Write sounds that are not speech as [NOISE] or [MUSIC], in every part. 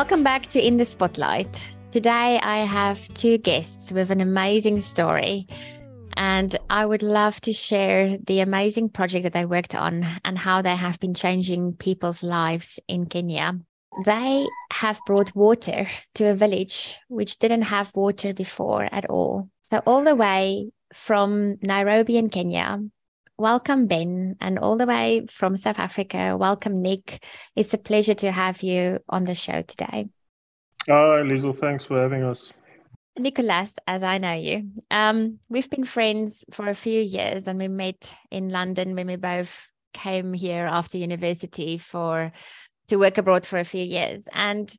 Welcome back to In the Spotlight. Today I have two guests with an amazing story. And I would love to share the amazing project that they worked on and how they have been changing people's lives in Kenya. They have brought water to a village which didn't have water before at all. So, all the way from Nairobi in Kenya, welcome Ben, and all the way from South Africa, welcome Nic. It's a pleasure to have you on the show today. Hi, Liezl. Thanks for having us. Nicolaas, as I know you, um, we've been friends for a few years, and we met in London when we both came here after university for to work abroad for a few years. And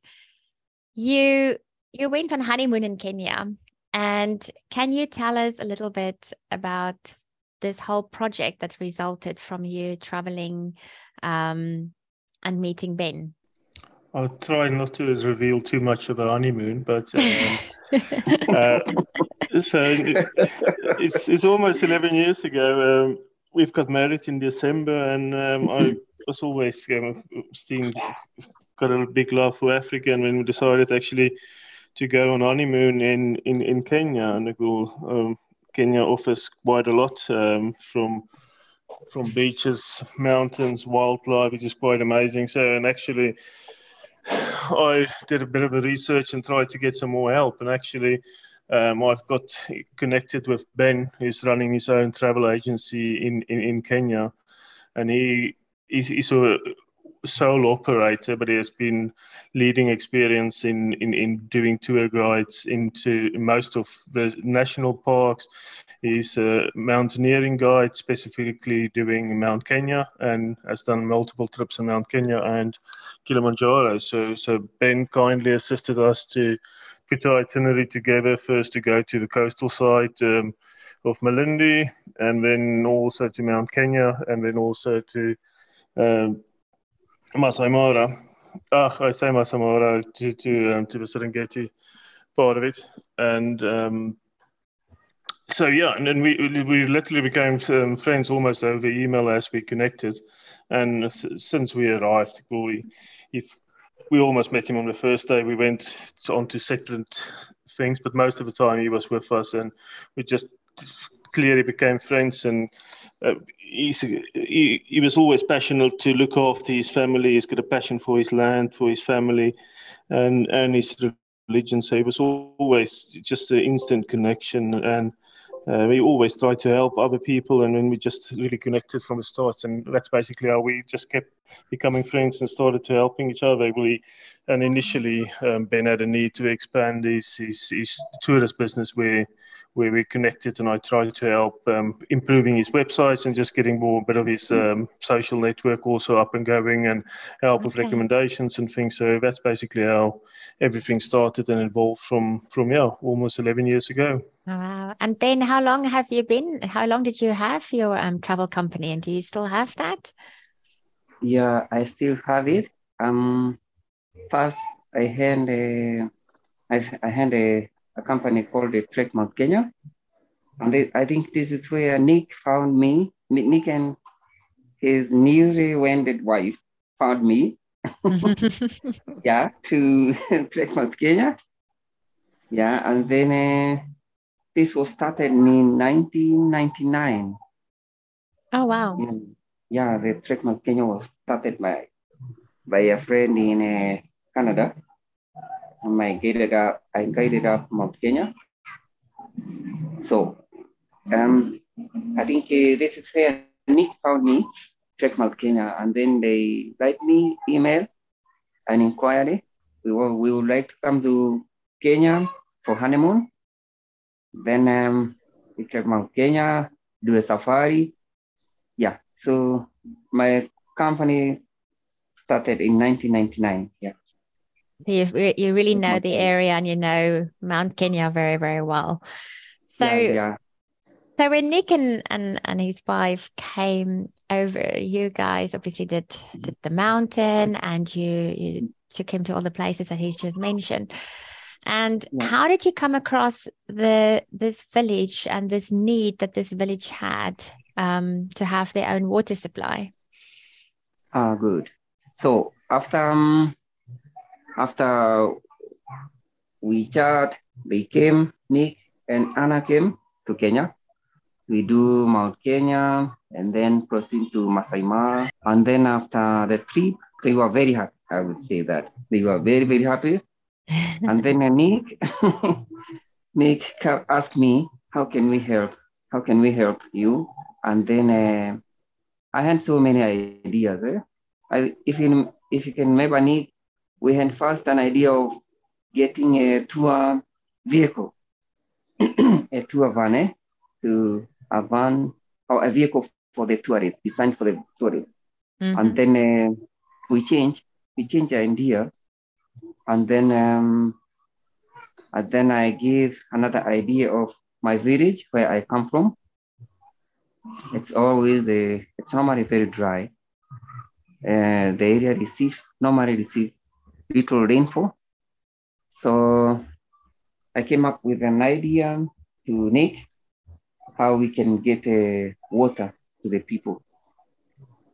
you you went on honeymoon in Kenya, and can you tell us a little bit about this whole project that resulted from you traveling um, and meeting Ben? I'll try not to reveal too much of the honeymoon, but um, [LAUGHS] uh, so it's, it's almost 11 years ago. Um, we've got married in December, and um, I was always um, seeing, got a big love for Africa, and when we decided actually to go on honeymoon in, in, in Kenya, and go, um, Kenya offers quite a lot um, from from beaches, mountains, wildlife, which is quite amazing. So, and actually, [SIGHS] I did a bit of a research and tried to get some more help. And actually, um, I've got connected with Ben, who's running his own travel agency in, in, in Kenya. And he he's, he's a sole operator, but he has been leading experience in, in, in doing tour guides into most of the national parks. He's a mountaineering guide, specifically doing Mount Kenya, and has done multiple trips in Mount Kenya and Kilimanjaro. So, so Ben kindly assisted us to put our itinerary together. First, to go to the coastal side um, of Malindi, and then also to Mount Kenya, and then also to um, Masai. Ah, I say Masai Mara to to um, the Serengeti part of it, and um, so yeah, and then we we literally became um, friends almost over email as we connected, and since we arrived, we if we almost met him on the first day. We went on to separate things, but most of the time he was with us, and we just clearly became friends and uh, he, he was always passionate to look after his family. He's got a passion for his land, for his family, and and his religion. So he was always just an instant connection, and uh, we always tried to help other people. And then we just really connected from the start, and that's basically how we just kept becoming friends and started to helping each other. We and initially um, Ben had a need to expand his his, his tourist business where where we connected and I tried to help um, improving his websites and just getting more bit of his um, social network also up and going and help okay. with recommendations and things. So that's basically how everything started and evolved from from yeah almost 11 years ago. Wow! And then how long have you been? How long did you have your um, travel company, and do you still have that? Yeah, I still have it. Um, first I had a uh, I, I had a uh, a company called uh, the Trek Mount Kenya. And I think this is where Nic found me. Nic and his newly wedded wife found me. [LAUGHS] yeah, to [LAUGHS] Trek Mount Kenya. Yeah, and then uh, this was started in 1999. Oh wow! Yeah, the Trek Mount Kenya was started by by a friend in uh, Canada I guided up, I guided up Mount Kenya. So um, I think uh, this is where Nic found me, Trek Mount Kenya, and then they write me email an inquiry. We, will, we would like to come to Kenya for honeymoon. Then um, we Trek Mount Kenya, do a safari. Yeah, so my company started in 1999. Yeah. You, you really know the area and you know Mount Kenya very, very well. So, yeah, yeah. so when Nic and, and, and his wife came over, you guys obviously did, did the mountain and you, you took him to all the places that he's just mentioned. And yeah. how did you come across the this village and this need that this village had um, to have their own water supply? Ah, good. So after um, after we chat, they came, Nic and Anna came to Kenya. We do Mount Kenya and then proceed to Masai Mara. And then after the trip, they were very happy. I would say that they were very, very happy. [LAUGHS] and then uh, Nic, [LAUGHS] Nic asked me, how can we help? How can we help you? And then uh, I had so many ideas. Eh? I, if you if you can remember, Nic, we had first an idea of getting a tour vehicle, [CLEARS THROAT] a tour van, eh? to a van or a vehicle for the tourists, designed for the tourists. Mm-hmm. And then uh, we change, we change the idea, and then um, and then I give another idea of my village where I come from. It's always a, it's normally very dry. Uh, the area receives normally receives little rainfall. So I came up with an idea to Nic how we can get uh, water to the people.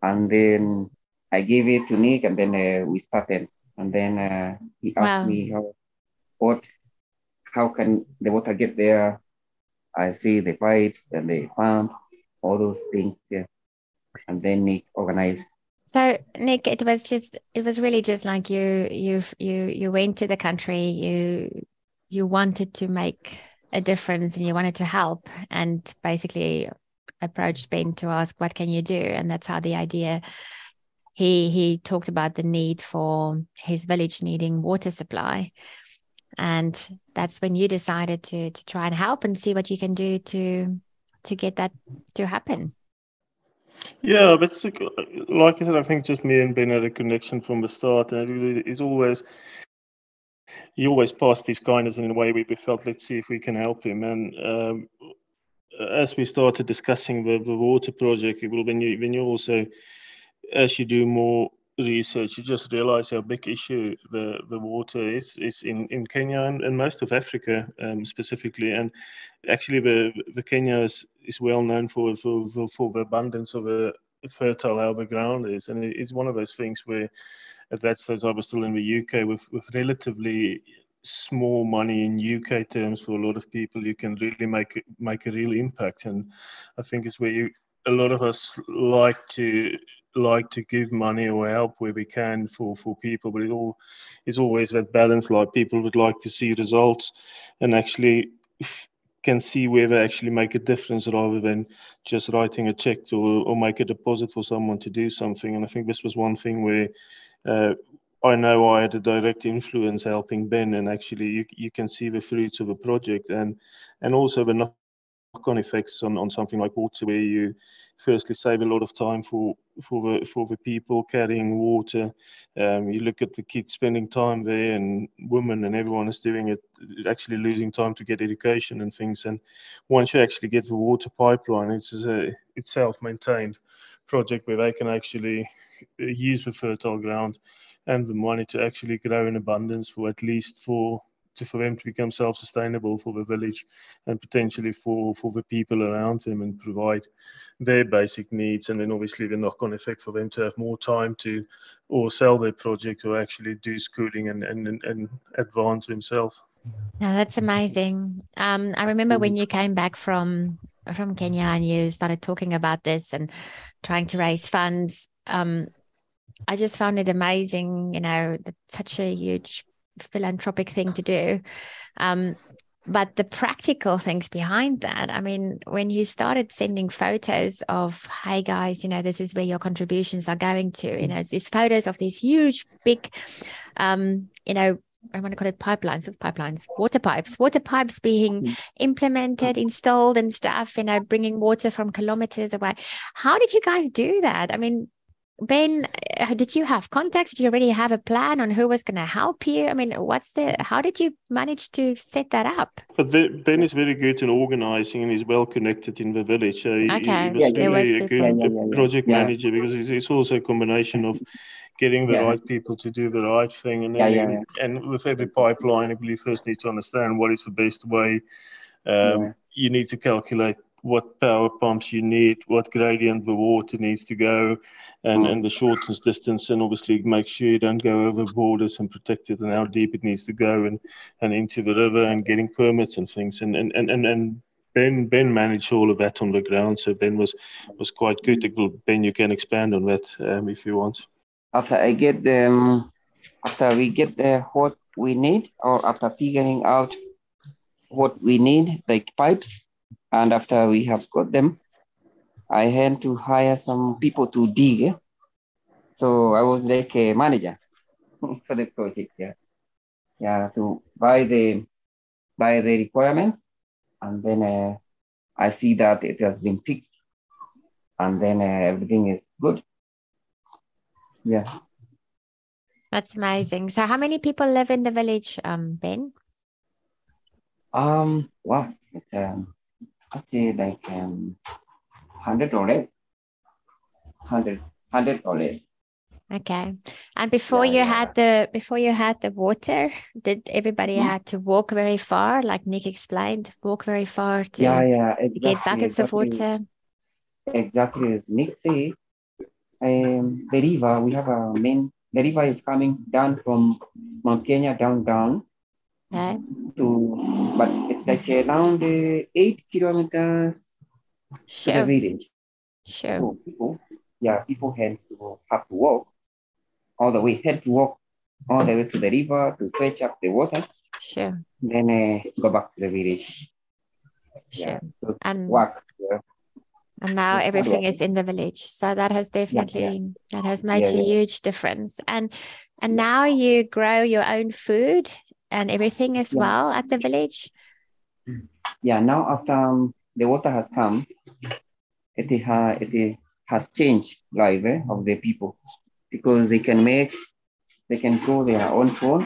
And then I gave it to Nic and then uh, we started. And then uh, he asked wow. me how, what, how can the water get there? I see the pipe and the pump, all those things. Yeah. And then Nic organized so Nic, it was just it was really just like you you've you you went to the country, you you wanted to make a difference and you wanted to help and basically approached Ben to ask what can you do? And that's how the idea he he talked about the need for his village needing water supply. And that's when you decided to to try and help and see what you can do to to get that to happen yeah, but like I said, I think just me and Ben had a connection from the start, and it's always he always passed his kindness in a way we felt let's see if we can help him. And um, as we started discussing the, the water project, well, when you when you also as you do more research, you just realize how big issue the, the water is is in, in Kenya and, and most of Africa um, specifically. And actually, the the Kenya is, is well known for, for for the abundance of a fertile how the ground is, and it's one of those things where at that stage I was still in the UK with with relatively small money in UK terms for a lot of people, you can really make make a real impact. And I think it's where you a lot of us like to like to give money or help where we can for for people but it all is always that balance like people would like to see results and actually [LAUGHS] can see where they actually make a difference rather than just writing a check or, or make a deposit for someone to do something. And i think this was one thing where uh, I know I had a direct influence helping Ben, and actually you, you can see the fruits of a project and and also the knock-on effects on, on something like water, where you firstly save a lot of time for for the for the people carrying water. Um, you look at the kids spending time there, and women and everyone is doing it, actually losing time to get education and things. And once you actually get the water pipeline, it's a it's self-maintained project where they can actually use the fertile ground and the money to actually grow in abundance for at least for for them to become self-sustainable for the village and potentially for for the people around them and provide their basic needs and then obviously the knock-on effect for them to have more time to or sell their project or actually do schooling and and, and advance themselves no, that's amazing. Um, I remember when you came back from from Kenya and you started talking about this and trying to raise funds. Um, I just found it amazing. You know, such a huge philanthropic thing to do. Um, but the practical things behind that i mean when you started sending photos of hey guys you know this is where your contributions are going to you know these photos of these huge big um you know I want to call it pipelines. It's pipelines, water pipes, water pipes being mm-hmm. implemented, installed, and stuff. You know, bringing water from kilometers away. How did you guys do that? I mean, Ben, uh, did you have contacts? Did you already have a plan on who was going to help you? I mean, what's the? How did you manage to set that up? But Ben is very good in organizing and he's well connected in the village. So okay, he, he was yeah, really a good yeah, yeah, project manager because it's, it's, also a combination of getting the right people to do the right thing, and then, and with every pipeline, I believe first need to understand what is the best way. Um, you need to calculate what power pumps you need, what gradient the water needs to go, and, and the shortest distance, and obviously make sure you don't go over borders and protect it, and how deep it needs to go, and, and into the river, and getting permits and things. And and, and, and, and Ben Ben managed all of that on the ground, so Ben was was quite good. Ben, you can expand on that um, if you want. After I get them, after we get the what we need, or after figuring out what we need, like pipes, and after we have got them, I had to hire some people to dig. So I was like a manager [LAUGHS] for the project. Yeah, yeah, to buy the buy the requirements, and then uh, I see that it has been fixed, and then uh, everything is good. Yeah. That's amazing. So, how many people live in the village, um, Ben? Um, wow, it's um, actually like um, hundred or less. Hundred, hundred or less. Okay. And before yeah, you yeah. had the before you had the water, did everybody yeah. had to walk very far, like Nic explained, walk very far to yeah, yeah, exactly, get buckets exactly, of water? Exactly as Nic said, um, the river, we have a main the river is coming down from Mount Kenya down down okay. to but it's like around uh, eight kilometers sure. to the village. Sure. So people, yeah, people had to have to walk all the way, had to walk all the way to the river to fetch up the water. Sure. Then uh, go back to the village. Sure. Yeah, so and work. Yeah. And now everything is in the village. So that has definitely yeah, yeah. that has made a huge difference. And and now you grow your own food and everything as well at the village. Yeah, now after um, the water has come, it, ha, it has changed life eh, of the people because they can make, they can grow their own food.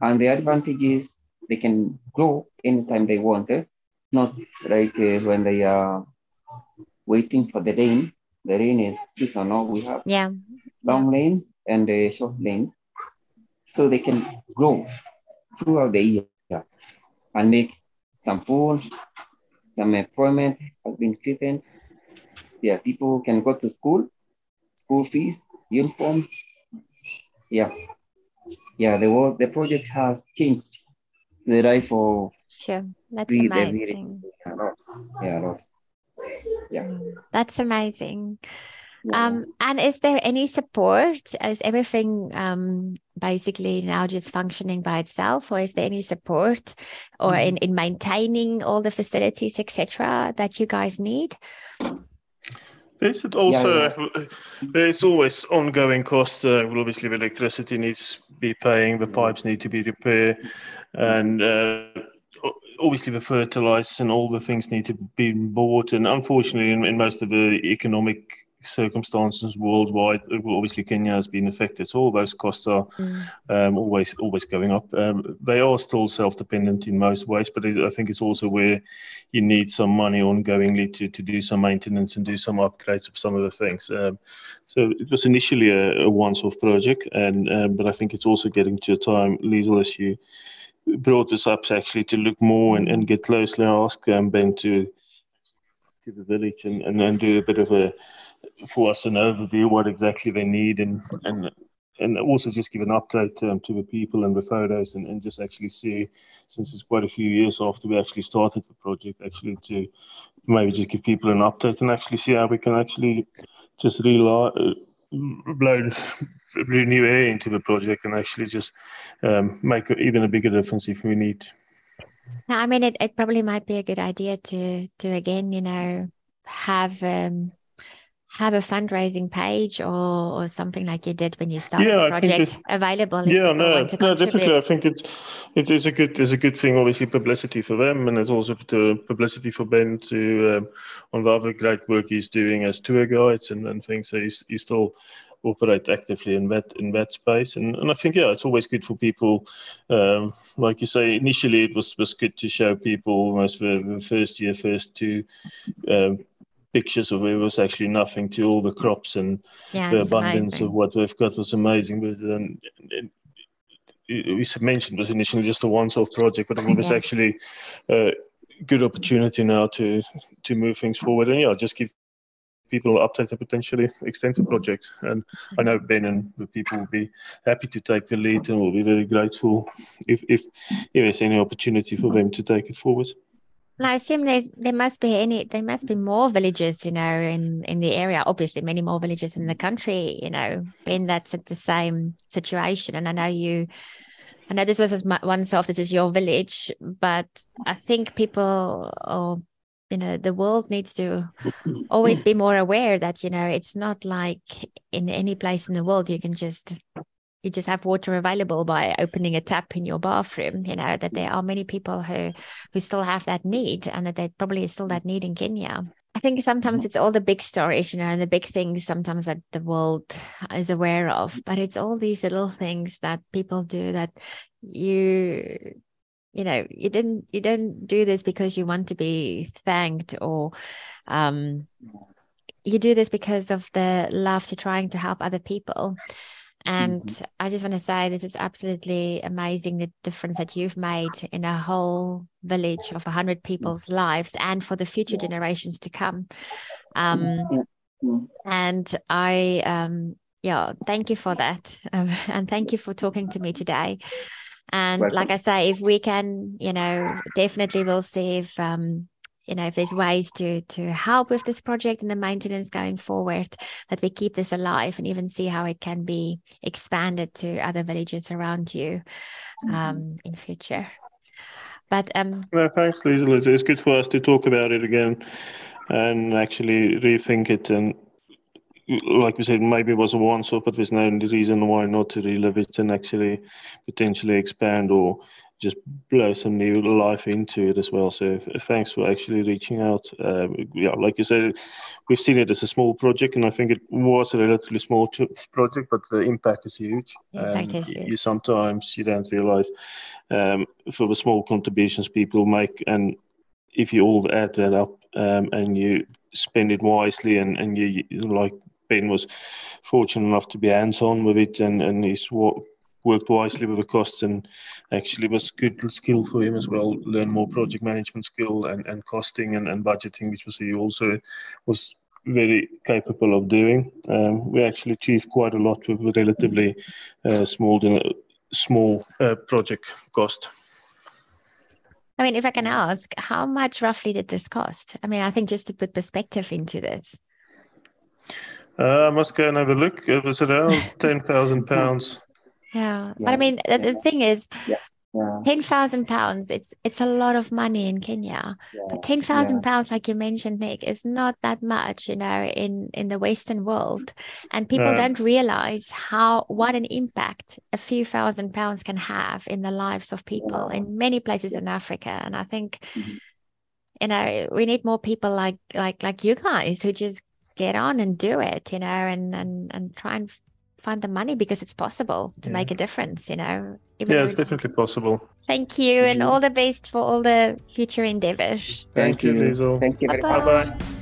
And the advantage is they can grow anytime they want, eh? not like uh, when they are waiting for the rain. The rain is seasonal. We have yeah. long yeah. rain and a short rain. So they can grow throughout the year and make some food, some employment has been created. Yeah, people can go to school, school fees, uniforms. Yeah, yeah. The world, the project has changed the life of. Sure, that's the, amazing. The, yeah. Yeah, mm, that's amazing. Um, and is there any support? Is everything um, basically now just functioning by itself, or is there any support, or mm-hmm. in, in maintaining all the facilities, etc., that you guys need? Is it also yeah, yeah. there's always ongoing costs? Uh, well, obviously, the electricity needs to be paying, the pipes need to be repaired, and uh, obviously the fertilizers and all the things need to be bought. And unfortunately, in, in most of the economic circumstances worldwide, obviously Kenya has been affected. So all those costs are mm. um, always always going up. Um, they are still self-dependent in most ways, but I think it's also where you need some money ongoingly to, to do some maintenance and do some upgrades of some of the things. Um, so it was initially a, a once-off project, and um, but I think it's also getting to a time, Liezl, as you brought this up, actually to look more and, and get closely ask um, Ben to to the village and, and then do a bit of a for us an overview what exactly they need and and and also just give an update um, to the people and the photos and, and just actually see since it's quite a few years after we actually started the project actually to maybe just give people an update and actually see how we can actually just rely, uh, blow new air into the project and actually just um, make even a bigger difference if we need. Now, I mean, it, it probably might be a good idea to to again, you know, have um, have a fundraising page or, or something like you did when you started yeah, the project available? Yeah, no, no, definitely. I think it's it is a good it's a good thing. Obviously, publicity for them, and it's also the publicity for Ben to um, on the other great work he's doing as tour guides and, and things. So he's, he's still operate actively in that in that space and, and I think yeah it's always good for people um, like you say initially it was was good to show people almost the, the first year first two um, pictures of it was actually nothing to all the crops and yeah, the abundance amazing. of what we've got was amazing. But um, it, we mentioned it was initially just a once-off project, but it was yeah. actually a good opportunity now to to move things forward and yeah, just give people update and potentially extend the project. And I know Ben and the people will be happy to take the lead and will be very grateful if if, if there's any opportunity for them to take it forward. I assume there's there must be any there must be more villages, you know, in in the area. Obviously, many more villages in the country, you know, Ben that's at the same situation. And I know you, I know this was, my, once off. This is your village, but I think people or you know the world needs to always be more aware that you know it's not like in any place in the world you can just you just have water available by opening a tap in your bathroom you know that there are many people who who still have that need and that there probably is still that need in kenya. I think sometimes mm-hmm. it's all the big stories you know and the big things sometimes that the world is aware of but it's all these little things that people do that you you know you didn't you don't do this because you want to be thanked or um you do this because of the love to trying to help other people and mm-hmm. I just want to say this is absolutely amazing the difference that you've made in a whole village of 100 people's lives and for the future generations to come. Um, mm-hmm. and I, um, yeah, thank you for that. [LAUGHS] Um, and thank you for talking to me today. And Welcome. like I say, if we can, you know, definitely we'll see if um, you know if there's ways to to help with this project and the maintenance going forward that we keep this alive and even see how it can be expanded to other villages around you mm-hmm. um, in future but um well, thanks Liezl it's good for us to talk about it again and actually rethink it and like we said, maybe it was a once-off, but there's no reason why not to relive it and actually potentially expand or just blow some new life into it as well. So thanks for actually reaching out. Uh, yeah, like you said, we've seen it as a small project, and I think it was a relatively small project, but the impact is huge. impact is huge. You sometimes you don't realize um, for the small contributions people make, and if you all add that up um, and you spend it wisely, and and you like Ben was fortunate enough to be hands on with it, and and he's what worked wisely with the costs and actually was good skill for him as well. Learn more project management skill and, and costing and, and budgeting, which was he also was very capable of doing. Um, we actually achieved quite a lot with a relatively uh, small small uh, project cost. I mean, if I can ask, how much roughly did this cost? I mean, I think just to put perspective into this. Uh, I must go and have a look. It was around [LAUGHS] ten thousand pounds yeah. yeah. But I mean, the, the thing is, yeah. Ten thousand pounds. It's it's a lot of money in Kenya. But ten thousand pounds, like you mentioned, Nic, is not that much, you know, in in the Western world, and people no. don't realize how what an impact a few thousand pounds can have in the lives of people in many places in Africa. And I think, mm-hmm. you know, we need more people like like like you guys who just get on and do it, you know, and and and try and find the money because it's possible to yeah. make a difference, you know. yeah, it's definitely possible. Thank you, and mm-hmm. all the best for all the future endeavors. Thank, Thank you, Liezl. Thank you. Bye bye.